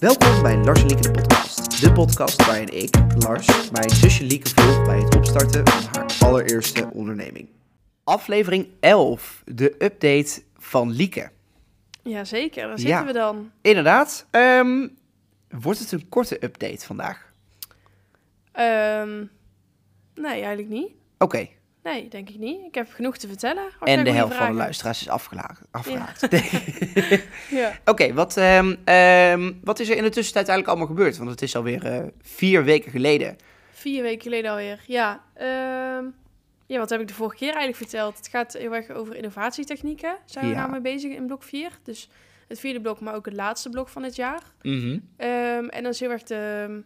Welkom bij Lars en Lieke de podcast. De podcast waarin ik, Lars, mijn zusje Lieke volg bij het opstarten van haar allereerste onderneming. Aflevering 11, de update van Lieke. Jazeker, daar Ja. zitten we dan. Inderdaad, ehm, wordt het een korte update vandaag? Ehm, nee, eigenlijk niet. Oké, Nee, denk ik niet. Ik heb genoeg te vertellen. en de helft van de luisteraars is hebt. Ja. Oké, wat, ehm, ehm, wat is er in de tussentijd eigenlijk allemaal gebeurd? Want het is alweer eh vier weken geleden. Vier weken geleden alweer. Ja, ehm, ja, wat heb ik de vorige keer eigenlijk verteld? Het gaat heel erg over innovatietechnieken. Zijn we Ja. nou mee bezig in blok 4. Dus het vierde blok, maar ook het laatste blok van het jaar. Mhm. Ehm, en dan is heel erg de,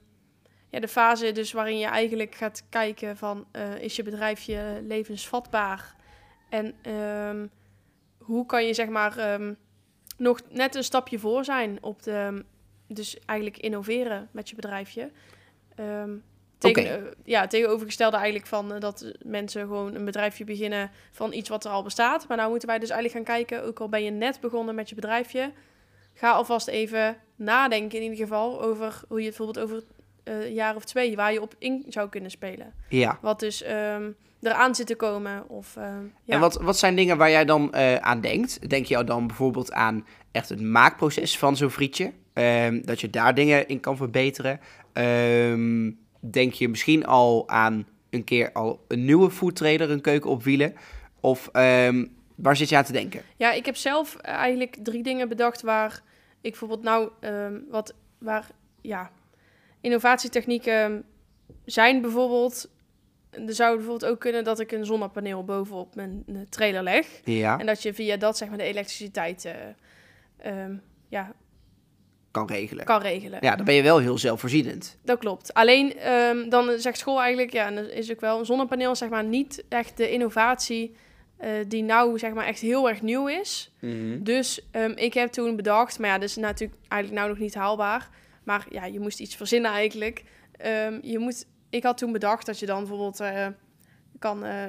ja, de fase dus waarin je eigenlijk gaat kijken van... eh, is je bedrijfje levensvatbaar? En ehm, hoe kan je zeg maar ehm, nog net een stapje voor zijn op de... Dus eigenlijk innoveren met je bedrijfje. Ehm, tegen, eh, ja, tegenovergestelde eigenlijk van eh, dat mensen gewoon een bedrijfje beginnen van iets wat er al bestaat. Maar nou moeten wij dus eigenlijk gaan kijken, ook al ben je net begonnen met je bedrijfje, ga alvast even nadenken in ieder geval over hoe je het bijvoorbeeld over eh, een jaar of twee, waar je op in zou kunnen spelen. Ja. Wat dus ehm, eraan zit te komen. Of, ehm, ja. En wat, wat zijn dingen waar jij dan eh, aan denkt? Denk je dan bijvoorbeeld aan echt het maakproces van zo'n frietje? Ehm, dat je daar dingen in kan verbeteren? Ehm, denk je misschien al aan een keer al een nieuwe foodtrader, een keuken op wielen? Of waar zit je aan te denken? Ja, ik heb zelf eh, eigenlijk drie dingen bedacht waar ik bijvoorbeeld nou wat waar ja innovatietechnieken zijn bijvoorbeeld. Er zou bijvoorbeeld ook kunnen dat ik een zonnepaneel bovenop mijn trailer leg. Ja, En dat je via dat zeg maar de elektriciteit eh, ehm, ja, kan regelen. kan regelen. Ja, dan ben je wel heel zelfvoorzienend. Dat klopt. Alleen ehm, dan zegt school eigenlijk, ja, en is ook wel een zonnepaneel, zeg maar, niet echt de innovatie eh, die nou zeg maar echt heel erg nieuw is. Dus ehm, ik heb toen bedacht, maar ja, dat is natuurlijk eigenlijk nou nog niet haalbaar. Maar ja, je moest iets verzinnen eigenlijk. Ehm, je moet, ik had toen bedacht dat je dan bijvoorbeeld eh, kan, eh,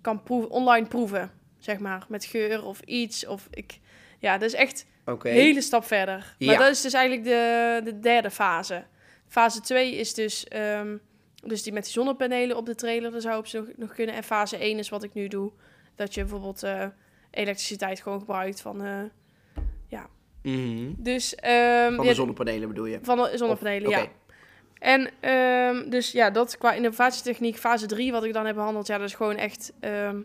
kan proeven, online proeven, zeg maar, met geur of iets. Of ik, ja, dat is echt een hele stap verder. Maar Ja. dat is dus eigenlijk de, de derde fase. Fase 2 is dus, ehm, dus die met die zonnepanelen op de trailer, daar zou op zich nog, nog kunnen. En fase 1 is wat ik nu doe. Dat je bijvoorbeeld eh, elektriciteit gewoon gebruikt van... Mhm. dus, ehm, Van de zonnepanelen bedoel je? van de zonnepanelen, Of- ja. En ehm, dus ja, dat qua innovatietechniek, fase 3, wat ik dan heb behandeld, ja, dat is gewoon echt. ehm,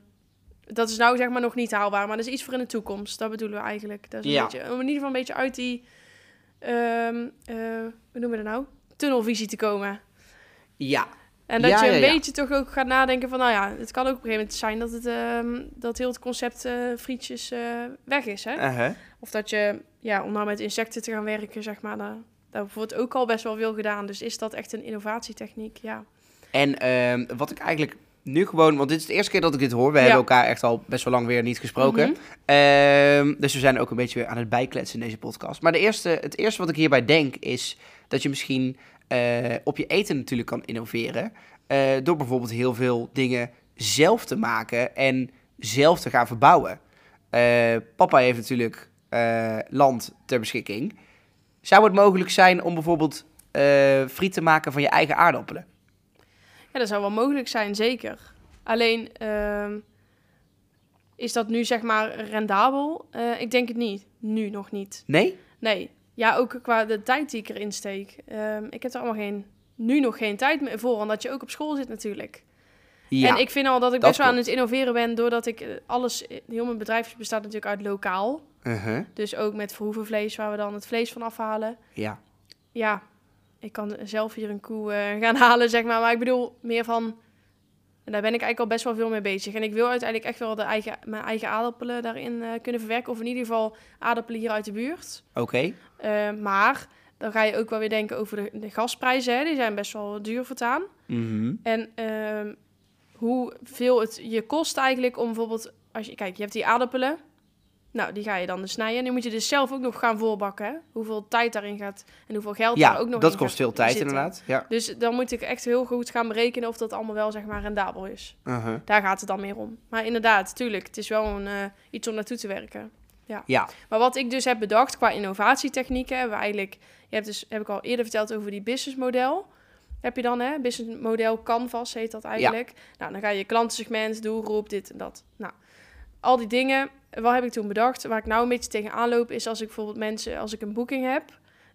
dat is nou zeg maar nog niet haalbaar, maar dat is iets voor in de toekomst. Dat bedoelen we eigenlijk. Dat is een Ja. beetje, om in ieder geval een beetje uit die. ehm eh, hoe noemen we dat nou? Tunnelvisie te komen. Ja. En dat Ja, je een ja, ja. beetje toch ook gaat nadenken van, nou ja, het kan ook op een gegeven moment zijn dat, het, ehm, dat heel het concept eh, frietjes eh, weg is. Hè? Of dat je, ja, om nou met insecten te gaan werken, zeg maar, daar, daar wordt ook al best wel veel gedaan. Dus is dat echt een innovatietechniek? Ja. En ehm, wat ik eigenlijk nu gewoon, want dit is de eerste keer dat ik dit hoor. We hebben elkaar echt al best wel lang weer niet gesproken. Mhm. Ehm, dus we zijn ook een beetje weer aan het bijkletsen in deze podcast. Maar de eerste, het eerste wat ik hierbij denk is dat je misschien eh, op je eten natuurlijk kan innoveren. eh, door bijvoorbeeld heel veel dingen zelf te maken en zelf te gaan verbouwen. Eh, papa heeft natuurlijk land ter beschikking. Zou het mogelijk zijn om bijvoorbeeld friet te maken van je eigen aardappelen? ja, dat zou wel mogelijk zijn, zeker. Alleen, ehm, is dat nu zeg maar rendabel? Ik denk het niet. Nu nog niet. Nee? Nee. Ja, ook qua de tijd die ik erin steek. Ehm, ik heb er allemaal geen, nu nog geen tijd meer voor, omdat je ook op school zit natuurlijk. Ja. En ik vind al dat ik dat best wel aan het innoveren ben, doordat ik eh, alles, heel mijn bedrijf bestaat natuurlijk uit lokaal. Uh-huh. Dus ook met verhoevenvlees, waar we dan het vlees van afhalen. Ja. Ja, ik kan zelf hier een koe eh, gaan halen, zeg maar. Maar ik bedoel meer van... En daar ben ik eigenlijk al best wel veel mee bezig. En ik wil uiteindelijk echt wel de eigen, mijn eigen aardappelen daarin eh, kunnen verwerken. Of in ieder geval aardappelen hier uit de buurt. Oké. Eh, maar dan ga je ook wel weer denken over de, de gasprijzen. Hè. Die zijn best wel duur voortaan. Mhm. En ehm, hoeveel het je kost eigenlijk om bijvoorbeeld... Als je, kijk, je hebt die aardappelen. Nou, die ga je dan dus snijden. En nu moet je dus zelf ook nog gaan voorbakken. Hè? Hoeveel tijd daarin gaat en hoeveel geld Ja, daar ook nog dat in kost gaat veel tijd zitten. inderdaad. Ja. Dus dan moet ik echt heel goed gaan berekenen of dat allemaal wel zeg maar rendabel is. Uh-huh. Daar gaat het dan meer om. Maar inderdaad, tuurlijk, het is wel een, eh, iets om naartoe te werken. Ja. Ja. Maar wat ik dus heb bedacht qua innovatietechnieken, hebben we eigenlijk, je hebt dus, heb ik al eerder verteld over die businessmodel. Heb je dan, hè? Businessmodel Canvas heet dat eigenlijk. Nou, dan ga je klantensegment, doelgroep, dit en dat. Nou, al die dingen, wat heb ik toen bedacht? Waar ik nou een beetje tegenaan loop, is als ik bijvoorbeeld mensen, als ik een boeking heb,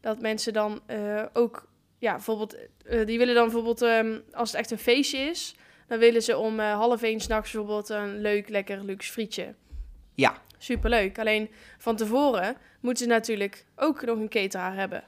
dat mensen dan eh, ook, ja, bijvoorbeeld, eh, die willen dan bijvoorbeeld, ehm, als het echt een feestje is, dan willen ze om eh, half één s'nachts bijvoorbeeld een leuk, lekker luxe frietje. Ja. Superleuk. Alleen van tevoren moeten ze natuurlijk ook nog een cateraar hebben.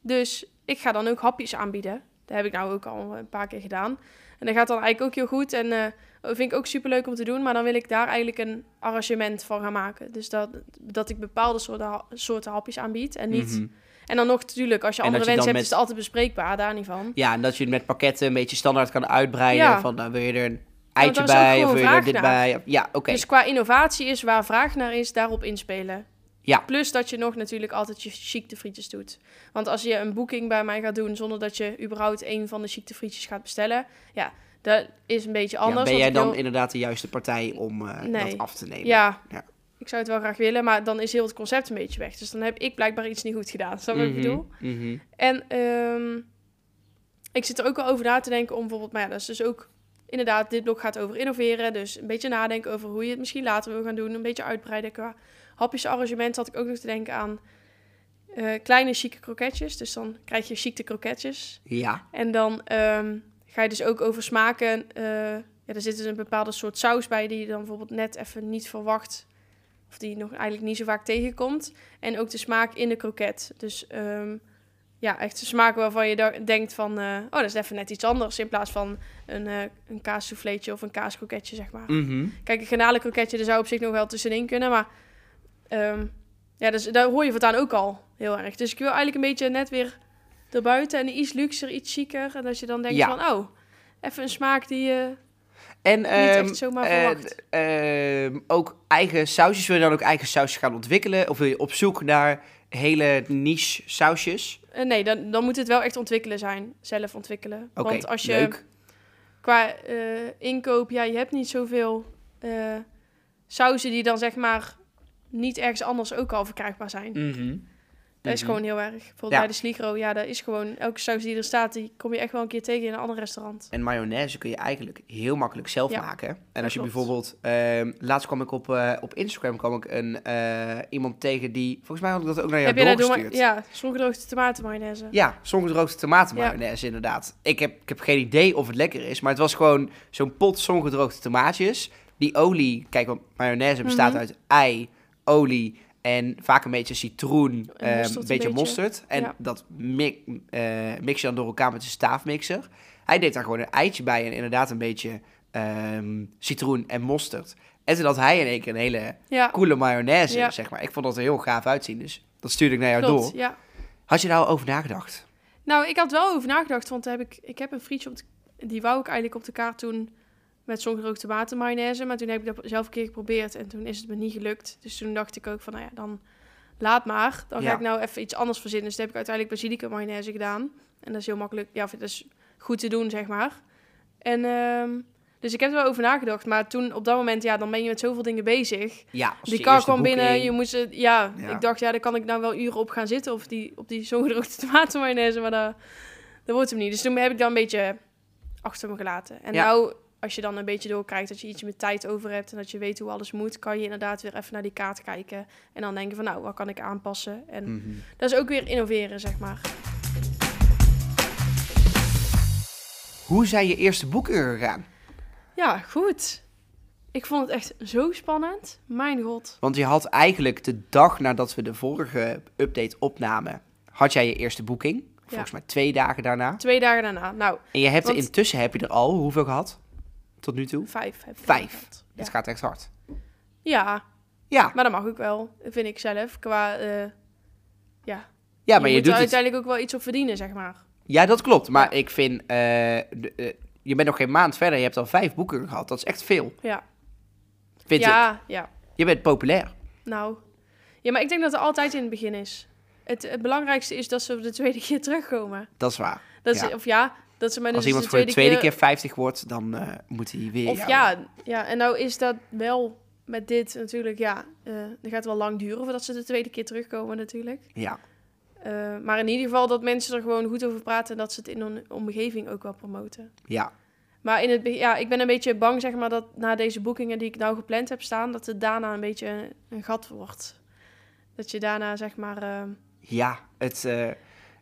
Dus ik ga dan ook hapjes aanbieden. Dat heb ik nou ook al een paar keer gedaan. En dat gaat dan eigenlijk ook heel goed. En eh, vind ik ook superleuk om te doen. Maar dan wil ik daar eigenlijk een arrangement van gaan maken. Dus dat, dat ik bepaalde soorten, soorten hapjes aanbied. En niet... Mhm. En dan nog natuurlijk, als je andere je wensen dan hebt, is het altijd bespreekbaar. Daar niet van. Ja, en dat je het met pakketten een beetje standaard kan uitbreiden. Ja. Van, nou, wil je er een eitje bij of wil je er dit naar. bij? Ja, oké. Dus qua innovatie is waar vraag naar is, daarop inspelen. Ja. Plus dat je nog natuurlijk altijd je chic frietjes doet. Want als je een boeking bij mij gaat doen zonder dat je überhaupt een van de chic frietjes gaat bestellen, ja, dat is een beetje Ja, anders. ben want jij dan wil- inderdaad de juiste partij om eh, Nee. dat af te nemen? Ja, Ja. ik zou het wel graag willen, maar dan is heel het concept een beetje weg. Dus dan heb ik blijkbaar iets niet goed gedaan. Snap je wat ik Mhm, bedoel? mhm. En ehm, ik zit er ook wel over na te denken om bijvoorbeeld, maar ja, dat is dus ook inderdaad, dit blok gaat over innoveren. Dus een beetje nadenken over hoe je het misschien later wil gaan doen. Een beetje uitbreiden qua hapjesarrangement had ik ook nog te denken aan eh, kleine chique kroketjes. Dus dan krijg je chique kroketjes. Ja, En dan ehm, ga je dus ook over smaken. eh, ja, er zit dus een bepaalde soort saus bij die je dan bijvoorbeeld net even niet verwacht. Of die nog eigenlijk niet zo vaak tegenkomt. En ook de smaak in de kroket. Dus ehm, ja, echt smaak waarvan je denkt van... eh, oh, dat is even net iets anders. In plaats van een, eh een kaassouffleetje of een kaaskroketje, zeg maar. mhm. Kijk, een garnalenkroketje, daar zou op zich nog wel tussenin kunnen. Maar ehm, ja, dus, daar hoor je voortaan ook al heel erg. Dus ik wil eigenlijk een beetje net weer erbuiten en iets luxer, iets chiquer. En dat je dan denkt Ja. van, oh, even een smaak die je En niet echt zomaar eh, verwacht. ehm, ook eigen sausjes. Wil je dan ook eigen sausjes gaan ontwikkelen? Of wil je op zoek naar hele niche sausjes? Eh, nee, dan, dan moet het wel echt ontwikkelen zijn. Zelf ontwikkelen. Want als je leuk. qua eh, inkoop, ja, je hebt niet zoveel eh sauzen die dan zeg maar niet ergens anders ook al verkrijgbaar zijn. Mhm. Dat is Mhm. gewoon heel erg. Bijvoorbeeld Ja. bij de Sligro, ja, dat is gewoon... Elke saus die er staat, die kom je echt wel een keer tegen in een ander restaurant. En mayonaise kun je eigenlijk heel makkelijk zelf Ja, maken. En dat als je klopt. bijvoorbeeld... ehm, laatst kwam ik op, eh, op Instagram kwam ik een, eh, iemand tegen die... Volgens mij had ik dat ook naar jou Heb je doorgestuurd. Ja, zongedroogde tomatenmayonaise. Ja, zongedroogde tomatenmayonaise inderdaad. Ik heb, ik heb geen idee of het lekker is, maar het was gewoon zo'n pot zongedroogde tomaatjes. Die olie, kijk, want mayonaise bestaat Mhm. uit ei, olie en vaak een beetje citroen, En eh, mosterd een een beetje beetje. mosterd. En Ja. dat mi- eh, mix je dan door elkaar met een staafmixer. Hij deed daar gewoon een eitje bij en inderdaad een beetje ehm, citroen en mosterd. En toen had hij in één keer een hele Ja, coole mayonaise, Ja. zeg maar. Ik vond dat er heel gaaf uitzien, dus dat stuurde ik naar jou klopt. door. Ja. Had je daar over nagedacht? Nou, ik had wel over nagedacht, want heb ik, ik heb een frietje op de, die wou ik eigenlijk op de kaart doen met zongedroogde tomatenmayonaise. Maar toen heb ik dat zelf een keer geprobeerd en toen is het me niet gelukt. Dus toen dacht ik ook van, nou ja, dan laat maar. Dan ga Ja. ik nou even iets anders verzinnen. Dus toen heb ik uiteindelijk basilicum mayonaise gedaan. En dat is heel makkelijk, ja, dat is goed te doen, zeg maar. En, ehm, dus ik heb er wel over nagedacht. Maar toen, op dat moment, ja, dan ben je met zoveel dingen bezig. Ja, Die kar kwam binnen, je moest het, ja, Ja. ik dacht, ja, daar kan ik nou wel uren op gaan zitten, of die, op die zongedroogde tomatenmayonaise, maar dat, dat wordt hem niet. Dus toen heb ik dat een beetje achter me gelaten. En Ja. nou, als je dan een beetje doorkrijgt dat je iets met tijd over hebt en dat je weet hoe alles moet, kan je inderdaad weer even naar die kaart kijken en dan denken van, nou, wat kan ik aanpassen? En Mhm. dat is ook weer innoveren, zeg maar. Hoe zijn je eerste boeken gegaan? Ja, goed. Ik vond het echt zo spannend. Mijn god. Want je had eigenlijk de dag nadat we de vorige update opnamen, had jij je eerste boeking. Volgens mij twee dagen daarna. Twee dagen daarna. Nou, En je hebt er Want- intussen heb je er al hoeveel gehad? Tot nu toe? vijf. Heb ik Vijf. Het Ja. gaat echt hard. ja, Ja, Maar dat mag ook wel, vind ik zelf. Qua, eh, ja. ja maar je, moet doet er het. uiteindelijk ook wel iets op verdienen, zeg maar. Ja, dat klopt. Maar Ja. ik vind, eh, de- eh, je bent nog geen maand verder. Je hebt al vijf boeken gehad. Dat is echt veel. Ja, Vind ik. ja, ja. Je bent populair. Nou. Ja, maar ik denk dat het altijd in het begin is. Het, het belangrijkste is dat ze op de tweede keer terugkomen. Dat is waar. Dat Ja. Ze, of ja, dat ze maar Als dus iemand voor de tweede keer 50 wordt, dan eh, moet hij weer. Of ja, ja, en nou is dat wel met dit natuurlijk, ja, eh dan gaat het wel lang duren voordat ze de tweede keer terugkomen natuurlijk. Ja, Eh, maar in ieder geval dat mensen er gewoon goed over praten en dat ze het in hun omgeving ook wel promoten. ja, Maar in het, ja, ik ben een beetje bang, zeg maar, dat na deze boekingen die ik nou gepland heb staan, dat het daarna een beetje een, een gat wordt. Dat je daarna, zeg maar, ja. Het,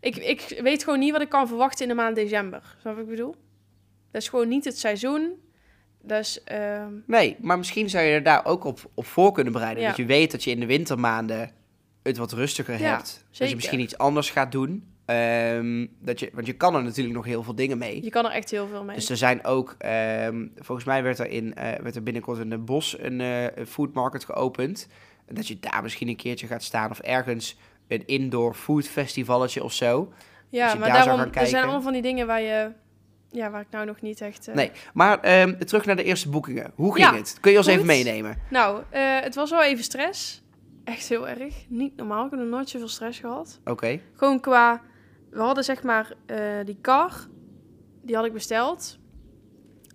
ik, ik weet gewoon niet wat ik kan verwachten in de maand december. Snap wat ik bedoel? Dat is gewoon niet het seizoen. Dus, nee, maar misschien zou je er daar ook op, op voor kunnen bereiden. Ja. Dat je weet dat je in de wintermaanden het wat rustiger Ja, hebt. Dat je misschien iets anders gaat doen. Ehm, dat je, want je kan er natuurlijk nog heel veel dingen mee. je kan er echt heel veel mee. Dus er zijn ook, ehm, volgens mij werd er, in, eh, werd er binnenkort in het bos een eh, een food market geopend. Dat je daar misschien een keertje gaat staan of ergens een indoor food festivalletje of zo. ja, maar daarom, er zijn allemaal van die dingen waar je, ja, waar ik nou nog niet echt... eh, Nee, maar ehm, terug naar de eerste boekingen. Hoe ging Ja, het? Kun je ons goed. even meenemen? Nou, eh, het was wel even stress. Echt heel erg. Niet normaal. Ik heb nog nooit zoveel stress gehad. Oké. Gewoon qua... We hadden zeg maar eh, die kar. Die had ik besteld.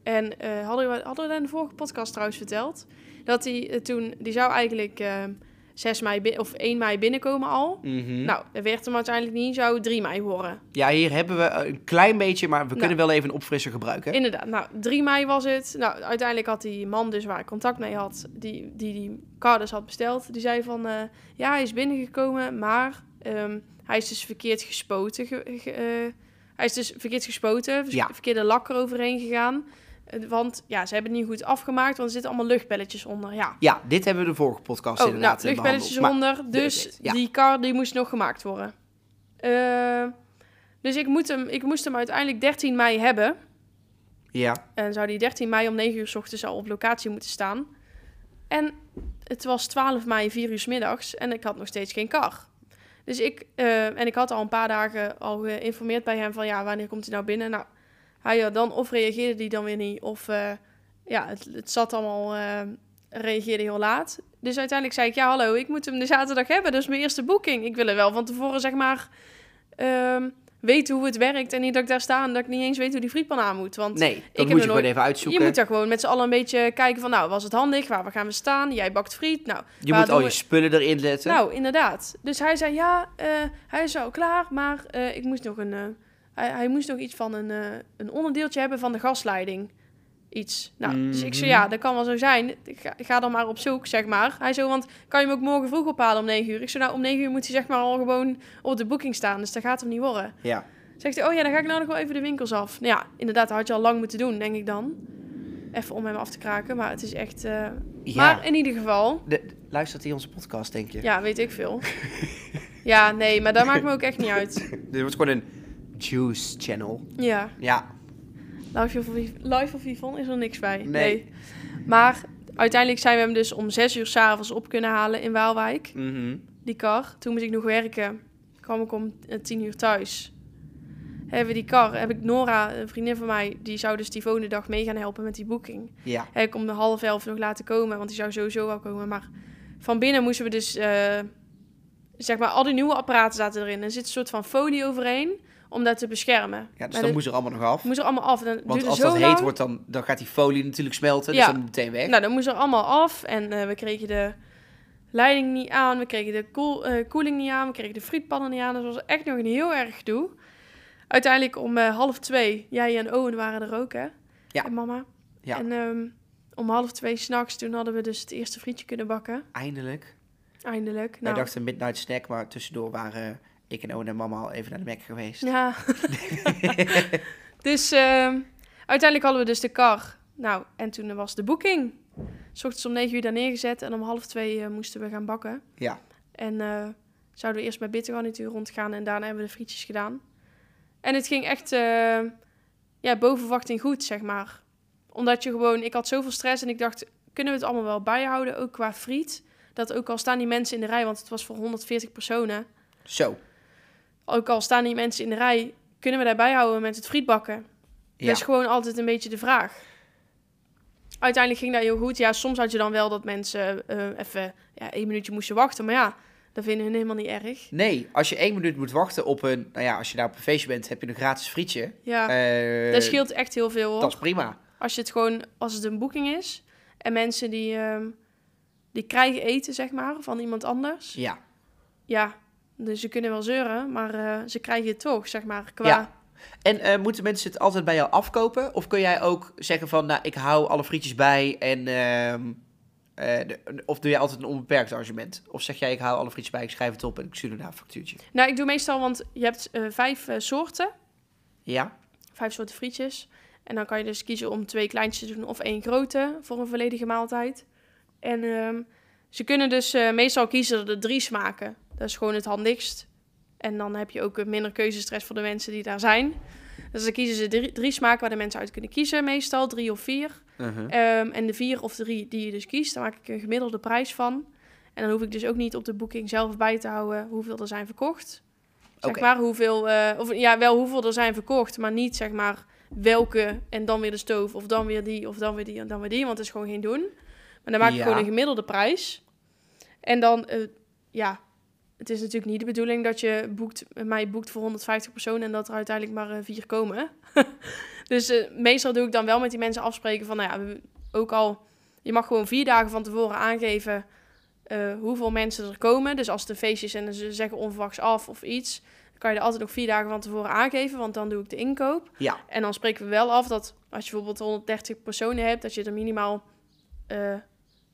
En hadden, we, hadden we dat in de vorige podcast trouwens verteld. Dat die toen... Die zou eigenlijk eh 6 mei of 1 mei binnenkomen al. Mhm. Nou, dat werd hem uiteindelijk niet. Zou 3 mei worden. Ja, hier hebben we een klein beetje, maar we Nou. kunnen wel even een opfrisser gebruiken. Inderdaad. Nou, 3 mei was het. Nou, uiteindelijk had die man dus waar ik contact mee had, die die, die dus had besteld, die zei van, eh, ja, hij is binnengekomen, maar ehm, hij is dus verkeerd gespoten. ge- ge- eh, hij is dus verkeerd gespoten, vers- Ja. verkeerde lak eroverheen gegaan. Eh, want ja, ze hebben het niet goed afgemaakt, want er zitten allemaal luchtbelletjes onder. Ja. Ja, dit hebben we de vorige podcast Oh, nou, inderdaad eh, luchtbelletjes. Maar- eronder. Dus ja. die car die moest nog gemaakt worden. Eh, dus ik, moet hem, ik moest hem uiteindelijk 13 mei hebben. Ja, En zou die 13 mei om 9 uur s ochtends al op locatie moeten staan. En het was 12 mei, 4 uur s middags. En ik had nog steeds geen kar. Dus ik, en ik had al een paar dagen al geïnformeerd bij hem van ja, wanneer komt hij nou binnen? Nou, hij had dan of reageerde hij dan weer niet, of eh, ja, het, het zat allemaal, eh, reageerde heel laat. Dus uiteindelijk zei ik, ja hallo, ik moet hem de zaterdag hebben, dat is mijn eerste boeking. Ik wil er wel van tevoren zeg maar ehm, weten hoe het werkt en niet dat ik daar sta en dat ik niet eens weet hoe die frietpan aan moet. Want nee, dat er moet je nooit- gewoon even uitzoeken. je moet daar gewoon met z'n allen een beetje kijken van, nou, was het handig? Waar gaan we staan? Jij bakt friet. Nou, Je moet al je we- spullen erin zetten. nou inderdaad. Dus hij zei, ja, eh, hij is al klaar, maar ik moest nog een... hij, hij moest nog iets van een, eh, een onderdeeltje hebben van de gasleiding. Iets. Nou, dus ik zei, Mhm. ja, dat kan wel zo zijn. Ik ga, ga dan maar op zoek, zeg maar. Hij zo, want kan je hem ook morgen vroeg ophalen om 9 uur? Ik zei, nou, om 9 uur moet hij zeg maar al gewoon op de boeking staan. Dus dat gaat hem niet worden. Ja. Zegt hij, oh ja, dan ga ik nou nog wel even de winkels af. Nou ja, inderdaad, dat had je al lang moeten doen, denk ik dan. Even om hem af te kraken, maar het is echt... eh, ja. Maar in ieder geval, De- luistert hij onze podcast, denk je? ja, weet ik veel. ja, nee, maar dat maakt me ook echt niet uit. Dit wordt gewoon een juice channel. Ja, Ja. Live of, Yvonne is er niks bij. Nee. Nee. Maar uiteindelijk zijn we hem dus om zes uur s'avonds op kunnen halen in Waalwijk. Mhm. Die kar. Toen moest ik nog werken. kwam ik om eh, tien uur thuis. Hebben we die kar. Heb ik Nora, een vriendin van mij, die zou dus die volgende dag mee gaan helpen met die boeking. Ja. Heb ik om de half elf nog laten komen, want die zou sowieso wel komen. Maar van binnen moesten we dus, eh, zeg maar, al die nieuwe apparaten zaten erin. Er zit een soort van folie overheen om dat te beschermen. ja dus Maar dat moest er allemaal nog af. moest er allemaal af. Dan Want als dat heet lang. wordt, dan, dan gaat die folie natuurlijk smelten. Ja. Dus dan meteen weg. Nou, dan moest er allemaal af. En eh, we kregen de leiding niet aan. We kregen de koel, eh, koeling niet aan. We kregen de frietpannen niet aan. Dus dat was echt nog een heel erg gedoe. Uiteindelijk om eh, half twee, jij en Owen waren er ook, hè? Ja. En mama. Ja. En ehm, om half twee s'nachts, toen hadden we dus het eerste frietje kunnen bakken. Eindelijk. Eindelijk. Wij Nou, dachten midnight snack, maar tussendoor waren ik en Owen en mama al even naar de Mac geweest. Ja. dus ehm, uiteindelijk hadden we dus de kar. Nou, en toen was de boeking. S ochtends om negen uur daar neergezet en om half twee eh, moesten we gaan bakken. Ja. En eh, zouden we eerst bij Bittergarnituur rondgaan en daarna hebben we de frietjes gedaan. En het ging echt eh, ja, boven verwachting goed, zeg maar. Omdat je gewoon, ik had zoveel stress en ik dacht, kunnen we het allemaal wel bijhouden, ook qua friet? Dat ook al staan die mensen in de rij, want het was voor 140 personen. Zo. Ook al staan die mensen in de rij, kunnen we daarbij houden met het frietbakken? Ja. Dat is gewoon altijd een beetje de vraag. Uiteindelijk ging dat heel goed. Ja, soms had je dan wel dat mensen eh, even ja, één minuutje moesten wachten. Maar ja, dat vinden hun helemaal niet erg. Nee, als je één minuut moet wachten op een... Nou ja, als je daar op een feestje bent, heb je een gratis frietje. Ja, Eh, dat scheelt echt heel veel hoor. Dat is prima. Als je het gewoon, als het een boeking is. En mensen die, ehm, die krijgen eten, zeg maar, van iemand anders. Ja. Ja, dus ze kunnen wel zeuren, maar eh, ze krijgen het toch, zeg maar, qua... Ja. En eh, moeten mensen het altijd bij jou afkopen? Of kun jij ook zeggen van, nou, ik hou alle frietjes bij en... ehm, eh, de- of doe je altijd een onbeperkt arrangement? Of zeg jij, ik hou alle frietjes bij, ik schrijf het op en ik stuur daarna een factuurtje? Nou, ik doe meestal, want je hebt vijf soorten, Ja? vijf soorten frietjes. En dan kan je dus kiezen om twee kleintjes te doen of één grote voor een volledige maaltijd. En ehm, ze kunnen dus meestal kiezen dat er drie smaken. Dat is gewoon het handigst. En dan heb je ook minder keuzestress voor de mensen die daar zijn. Dus dan kiezen ze drie, drie smaken waar de mensen uit kunnen kiezen, meestal drie of vier. Mhm. Ehm, en de vier of drie die je dus kiest, daar maak ik een gemiddelde prijs van. En dan hoef ik dus ook niet op de boeking zelf bij te houden hoeveel er zijn verkocht. Zeg maar hoeveel, eh, of ja, wel hoeveel er zijn verkocht, maar niet zeg maar welke en dan weer de stoof of dan weer die of dan weer die en dan weer die, want het is gewoon geen doen. Maar dan maak ik Ja. gewoon een gemiddelde prijs. En dan, eh, ja, het is natuurlijk niet de bedoeling dat je boekt, mij boekt voor 150 personen en dat er uiteindelijk maar eh, vier komen. dus eh, meestal doe ik dan wel met die mensen afspreken van, nou ja, ook al, je mag gewoon vier dagen van tevoren aangeven eh, hoeveel mensen er komen. Dus als het een feestje is en ze zeggen onverwachts af of iets, dan kan je er altijd nog vier dagen van tevoren aangeven, want dan doe ik de inkoop. Ja. En dan spreken we wel af dat als je bijvoorbeeld 130 personen hebt, dat je er minimaal eh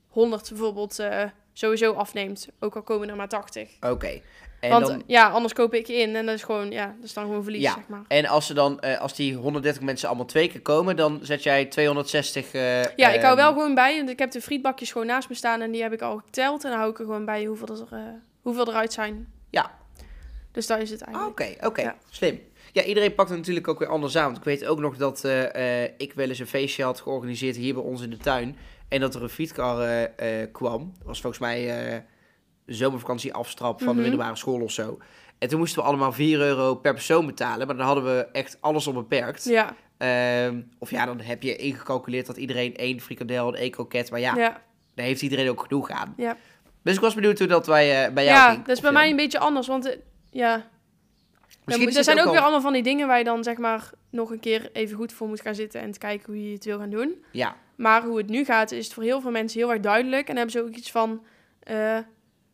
100 bijvoorbeeld sowieso afneemt. Ook al komen er maar 80. Oké. En, Want dan, ja, anders koop ik in en dat is gewoon, ja, dat is dan gewoon verlies, Ja. zeg maar. en als, ze dan, eh, als die 130 mensen allemaal twee keer komen, dan zet jij 260... eh, Ja, ik hou ehm, wel gewoon bij, want ik heb de frietbakjes gewoon naast me staan en die heb ik al geteld. En dan hou ik er gewoon bij hoeveel er, eh, hoeveel eruit zijn. Ja. Dus daar is het eigenlijk. Oké, oké. Ja. Slim. Ja, iedereen pakt het natuurlijk ook weer anders aan. Want ik weet ook nog dat ik wel eens een feestje had georganiseerd hier bij ons in de tuin. En dat er een frietkar eh, eh, kwam. Dat was volgens mij eh zomervakantie afstrap van de Mhm. middelbare school of zo. En toen moesten we allemaal 4 euro per persoon betalen. Maar dan hadden we echt alles onbeperkt. Ja, Ehm, of ja, dan heb je ingecalculeerd dat iedereen één frikandel en één kroket. Maar ja, ja, daar heeft iedereen ook genoeg aan. ja. Dus ik was benieuwd hoe dat eh, bij jou ja ging. dat is bij mij een beetje anders, want ja, Misschien er zijn ook weer allemaal van die dingen waar je dan zeg maar nog een keer even goed voor moet gaan zitten en te kijken hoe je het wil gaan doen. Ja, Maar hoe het nu gaat, is het voor heel veel mensen heel erg duidelijk. En hebben ze ook iets van, eh,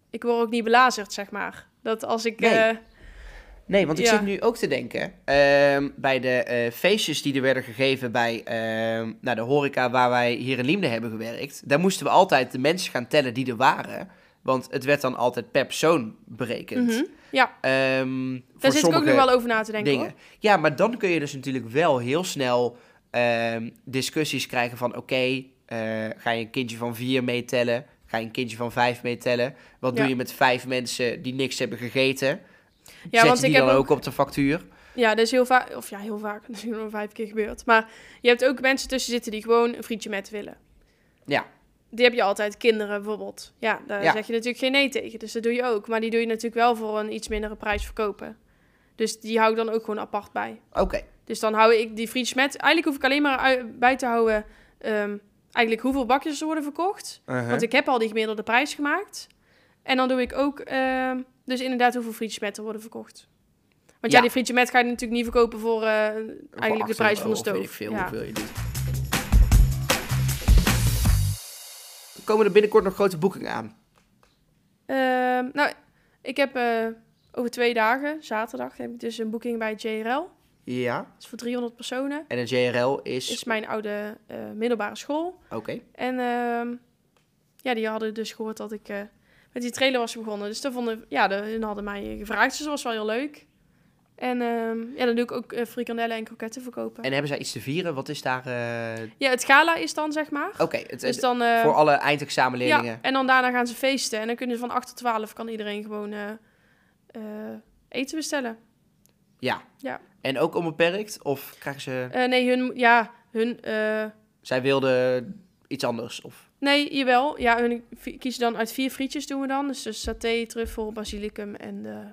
ik word ook niet belazerd, zeg maar. Dat als ik... Nee. eh, Nee, want ik Ja. zit nu ook te denken. ehm, bij de eh, feestjes die er werden gegeven bij ehm, nou, de horeca waar wij hier in Liemde hebben gewerkt. Daar moesten we altijd de mensen gaan tellen die er waren. Want het werd dan altijd per persoon berekend. mhm. Ja, voor daar zit ik ook nog wel over na te denken. dingen. Hoor. Ja, maar dan kun je dus natuurlijk wel heel snel ehm, discussies krijgen van... Oké, eh, ga je een kindje van vier meetellen? Ga je een kindje van vijf meetellen? Wat doe je met vijf mensen die niks hebben gegeten? Ja, Zet want je ik die heb dan ook... ook op de factuur? Ja, dat is heel vaak... Of ja, heel vaak. Dat is nog vijf keer gebeurd. Maar je hebt ook mensen tussen zitten die gewoon een frietje met willen. Ja. Die heb je altijd, kinderen bijvoorbeeld. Ja, daar Ja. zeg je natuurlijk geen nee tegen. Dus dat doe je ook. Maar die doe je natuurlijk wel voor een iets mindere prijs verkopen. Dus die hou ik dan ook gewoon apart bij. Oké. Dus dan hou ik die frietjes met. Eigenlijk hoef ik alleen maar bij te houden. ehm, eigenlijk hoeveel bakjes er worden verkocht. Uh-huh. Want ik heb al die gemiddelde prijs gemaakt. En dan doe ik ook. ehm, dus inderdaad hoeveel frietjes met er worden verkocht. Want ja, Ja. die frietje met ga je natuurlijk niet verkopen voor eh, eigenlijk de prijs van de stoof. veel ja. hoeveel je doet. Komen er binnenkort nog grote boekingen aan. Ehm, nou, ik heb eh, over twee dagen, zaterdag, heb ik dus een boeking bij JRL. Ja. Dat is voor 300 personen. En een JRL is... is mijn oude eh, middelbare school. Oké. En ehm, ja, die hadden dus gehoord dat ik eh, met die trailer was begonnen. Dus daar vonden, ja, de, hun hadden mij gevraagd. Dus dat was wel heel leuk. En ehm, ja, dan doe ik ook eh, frikandellen en kroketten verkopen. En hebben zij iets te vieren? Wat is daar... eh, Ja, het gala is dan, zeg maar. Oké, het, dus het- dan... eh, voor alle eindexamenleerlingen. ja, en dan daarna gaan ze feesten. En dan kunnen ze van 8 tot 12 kan iedereen gewoon eten bestellen. Ja. Ja. En ook onbeperkt? Of krijgen ze... Nee, hun... Ja, hun... Zij wilden iets anders? Of... nee, jawel. Ja, hun kiezen dan uit vier frietjes doen we dan. Dus, dus saté, truffel, basilicum en de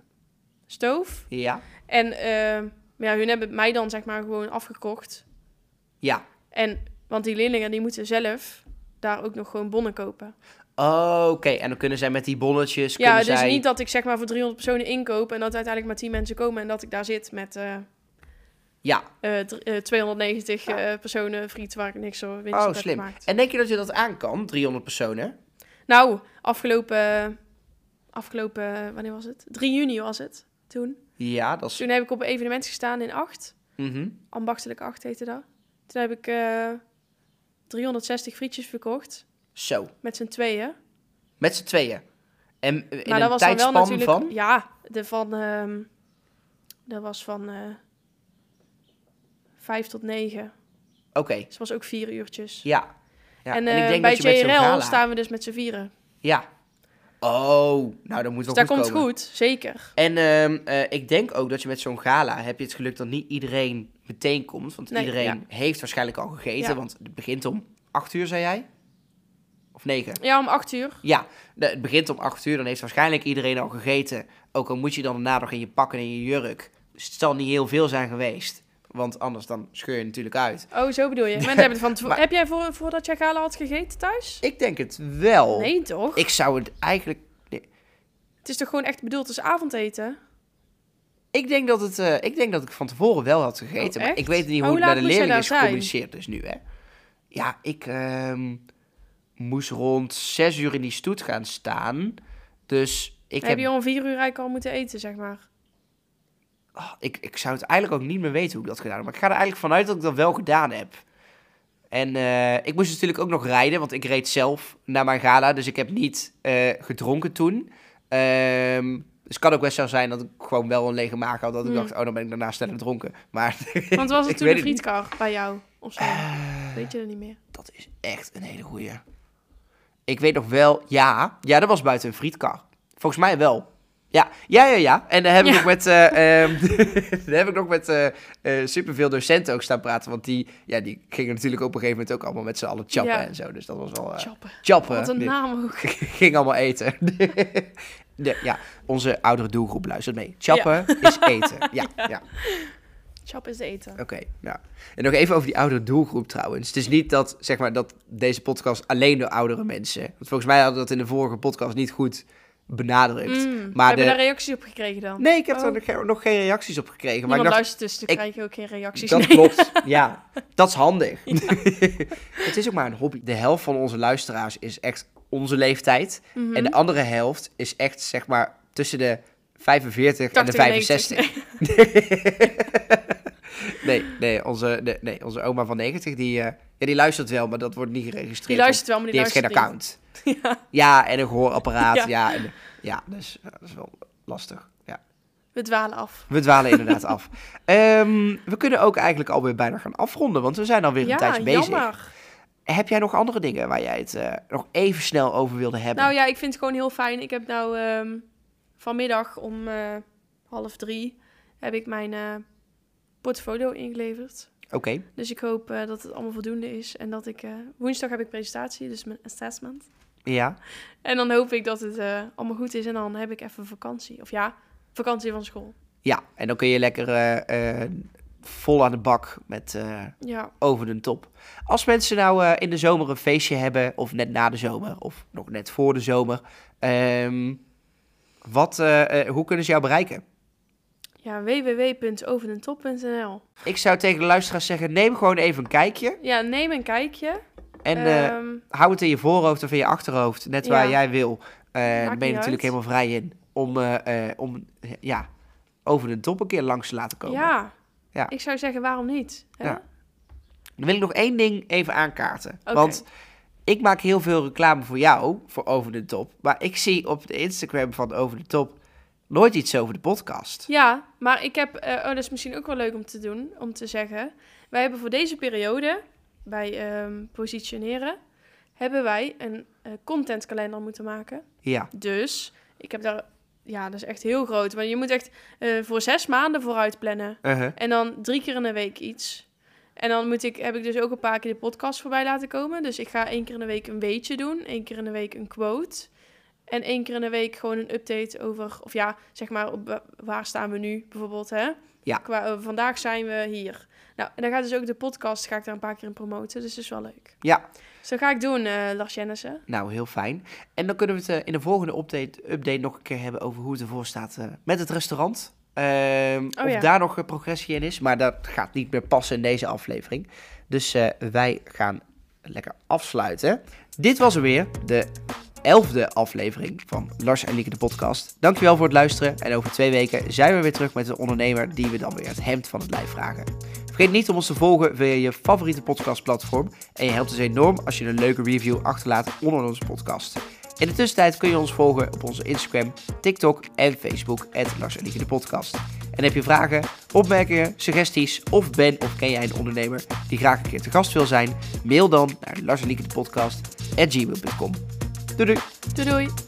stoof. Ja. En eh, ja, hun hebben mij dan zeg maar gewoon afgekocht. Ja. En, want die leerlingen die moeten zelf daar ook nog gewoon bonnen kopen. Oké, en dan kunnen zij met die bonnetjes... Ja, dus zij... niet dat ik zeg maar voor 300 personen inkoop en dat uiteindelijk maar 10 mensen komen en dat ik daar zit met eh, Ja. eh, dr- eh, 290 eh, personen friet waar ik niks zo winst Oh, slim. gemaakt. En denk je dat je dat aan kan, 300 personen? Nou, afgelopen, afgelopen, wanneer was het? 3 juni was het toen. Ja, dat is... Toen heb ik op een evenement gestaan in 8. Mhm. Ambachtelijk 8 heette dat. Toen heb ik eh 360 frietjes verkocht. Zo, Met z'n tweeën. met z'n tweeën. En eh, in maar een tijdspan natuurlijk... van... Ja, de van... ehm, dat was van eh 5 tot 9. Oké, Dus het was ook vier uurtjes. ja. ja. en ik denk bij dat je JRL staan we dus met z'n vieren. Ja. Oh, nou dan moet Dus wel daar goed komt komen. het goed, zeker. En ehm, eh, ik denk ook dat je met zo'n gala heb je het geluk dat niet iedereen meteen komt. Want Nee, iedereen ja. heeft waarschijnlijk al gegeten. Ja. Want het begint om 8 uur, zei jij? Of 9? Ja, om 8 uur. Ja, het begint om 8 uur. Dan heeft waarschijnlijk iedereen al gegeten. Ook al moet je dan daarna nog in je pak en in je jurk. Dus het zal niet heel veel zijn geweest. Want anders dan scheur je natuurlijk uit. Oh, zo bedoel je. Mensen hebben het van tevoren- Maar- Heb jij voor, voordat jij gala had gegeten thuis? Ik denk het wel. Nee, toch? Ik zou het eigenlijk... Het is toch gewoon echt bedoeld als avondeten? Ik denk dat, het, eh, ik denk dat ik van tevoren wel had gegeten. Oh, maar ik weet niet Maar hoe hoe het naar de leerlingen is zijn? gecommuniceerd dus nu, hè. Ja, ik ehm, moest rond zes uur in die stoet gaan staan. Dus ik heb heb... je om vier uur eigenlijk al moeten eten, zeg maar? Oh, ik, ik zou het eigenlijk ook niet meer weten hoe ik dat gedaan heb. Maar ik ga er eigenlijk vanuit dat ik dat wel gedaan heb. En eh, ik moest natuurlijk ook nog rijden, want ik reed zelf naar mijn gala. Dus ik heb niet eh, gedronken toen. Ehm, dus het kan ook best zo zijn dat ik gewoon wel een lege maag had. Dat ik Hmm. dacht, oh, dan ben ik daarna sneller dronken. Maar Want was het toen een frietkar bij jou? Of zo? Eh, Weet je er niet meer? dat is echt een hele goeie. Ik weet nog wel, ja, ja, dat was buiten een frietkar. Volgens mij wel. Ja, ja, ja, ja. En daar heb ik Ja. nog met, daar heb ik nog met eh, eh, superveel docenten ook staan praten. Want die, ja, die gingen natuurlijk op een gegeven moment ook allemaal met z'n allen chappen Ja. en zo. Dus dat was wel Chappen. chappen. Wat een naam ook. ging allemaal eten. De, ja, onze oudere doelgroep luistert mee. Chappen is eten. Ja, ja. Chap is eten. Oké, ja. En nog even over die oudere doelgroep trouwens. Het is niet dat, zeg maar, dat deze podcast alleen door oudere mensen... Want volgens mij hadden we dat in de vorige podcast niet goed benadrukt. Mm, maar heb je daar reacties op gekregen dan? Nee, ik heb Oh. er nog geen- nog geen reacties op gekregen. Maar ik dacht, dus, dan ik- krijg je ook geen reacties. dat Nee. klopt. Ja, dat is handig. het is ook maar een hobby. De helft van onze luisteraars is echt onze leeftijd. Mhm. En de andere helft is echt, zeg maar, tussen de 45 en de 80 en 65. nee, nee, onze, nee, nee, onze oma van 90, die, eh, ja, die luistert wel, maar dat wordt niet geregistreerd. Die luistert wel, maar die, die heeft geen account. Ja. Ja, en een gehoorapparaat. Ja, Ja. en, ja dus ja, dat is wel lastig. Ja. We dwalen af. We dwalen inderdaad af. Ehm, we kunnen ook eigenlijk alweer bijna gaan afronden, want we zijn alweer een ja, tijdje bezig. jammer. Heb jij nog andere dingen waar jij het eh, nog even snel over wilde hebben? Nou ja, ik vind het gewoon heel fijn. Ik heb nou ehm, vanmiddag om eh, half drie heb ik mijn eh, portfolio ingeleverd. Oké, Dus ik hoop dat het allemaal voldoende is. En dat ik... woensdag heb ik presentatie, dus mijn assessment. Ja. En dan hoop ik dat het eh, allemaal goed is. En dan heb ik even vakantie. Of ja, vakantie van school. Ja, en dan kun je lekker eh, eh, vol aan de bak met Ja, over de top. Als mensen nou in de zomer een feestje hebben, of net na de zomer, of nog net voor de zomer, ehm, wat, hoe kunnen ze jou bereiken? ja www.overdentop.nl Ik zou tegen de luisteraars zeggen, neem gewoon even een kijkje. Ja, neem een kijkje. En eh, Ehm, hou het in je voorhoofd of in je achterhoofd, net waar Ja. jij wil. Eh ben je natuurlijk uit. helemaal vrij in om, eh, om ja, over de top een keer langs te laten komen. ja. Ja. ik zou zeggen, waarom niet? Hè? Ja. Dan wil ik nog één ding even aankaarten. Want ik maak heel veel reclame voor jou, voor Over de Top. Maar ik zie op de Instagram van Over de Top nooit iets over de podcast. Ja, maar ik heb, oh, dat is misschien ook wel leuk om te doen, om te zeggen. Wij hebben voor deze periode, bij ehm, positioneren, hebben wij een eh, contentkalender moeten maken. Ja, Dus, ik heb daar, ja, dat is echt heel groot. Maar je moet echt eh, voor zes maanden vooruit plannen. uh-huh. En dan drie keer in de week iets. En dan moet ik, heb ik dus ook een paar keer de podcast voorbij laten komen. Dus ik ga één keer in de week een weetje doen. één keer in de week een quote. En één keer in de week gewoon een update over... Of ja, zeg maar, op, wa- waar staan we nu bijvoorbeeld, hè? Ja. Qua, eh, vandaag zijn we hier. Nou, en dan gaat dus ook de podcast, ga ik daar een paar keer in promoten. Dus dat is wel leuk. ja, Dus dat ga ik doen, eh Lars Jennissen. nou heel fijn. En dan kunnen we het eh, in de volgende update, update nog een keer hebben over hoe het ervoor staat eh, met het restaurant. Ehm, of Oh ja. daar nog progressie in is. Maar dat gaat niet meer passen in deze aflevering. Dus wij gaan lekker afsluiten. Dit was er weer, de elfde aflevering van Lars en Lieke de podcast. Dankjewel voor het luisteren en over twee weken zijn we weer terug met een ondernemer die we dan weer het hemd van het lijf vragen. Vergeet niet om ons te volgen via je favoriete podcastplatform en je helpt ons enorm als je een leuke review achterlaat onder onze podcast. In de tussentijd kun je ons volgen op onze Instagram, TikTok en Facebook, Lars en Lieke de podcast. En heb je vragen, opmerkingen, suggesties of ben of ken jij een ondernemer die graag een keer te gast wil zijn? Mail dan naar Lars Doei doei! Doei doei!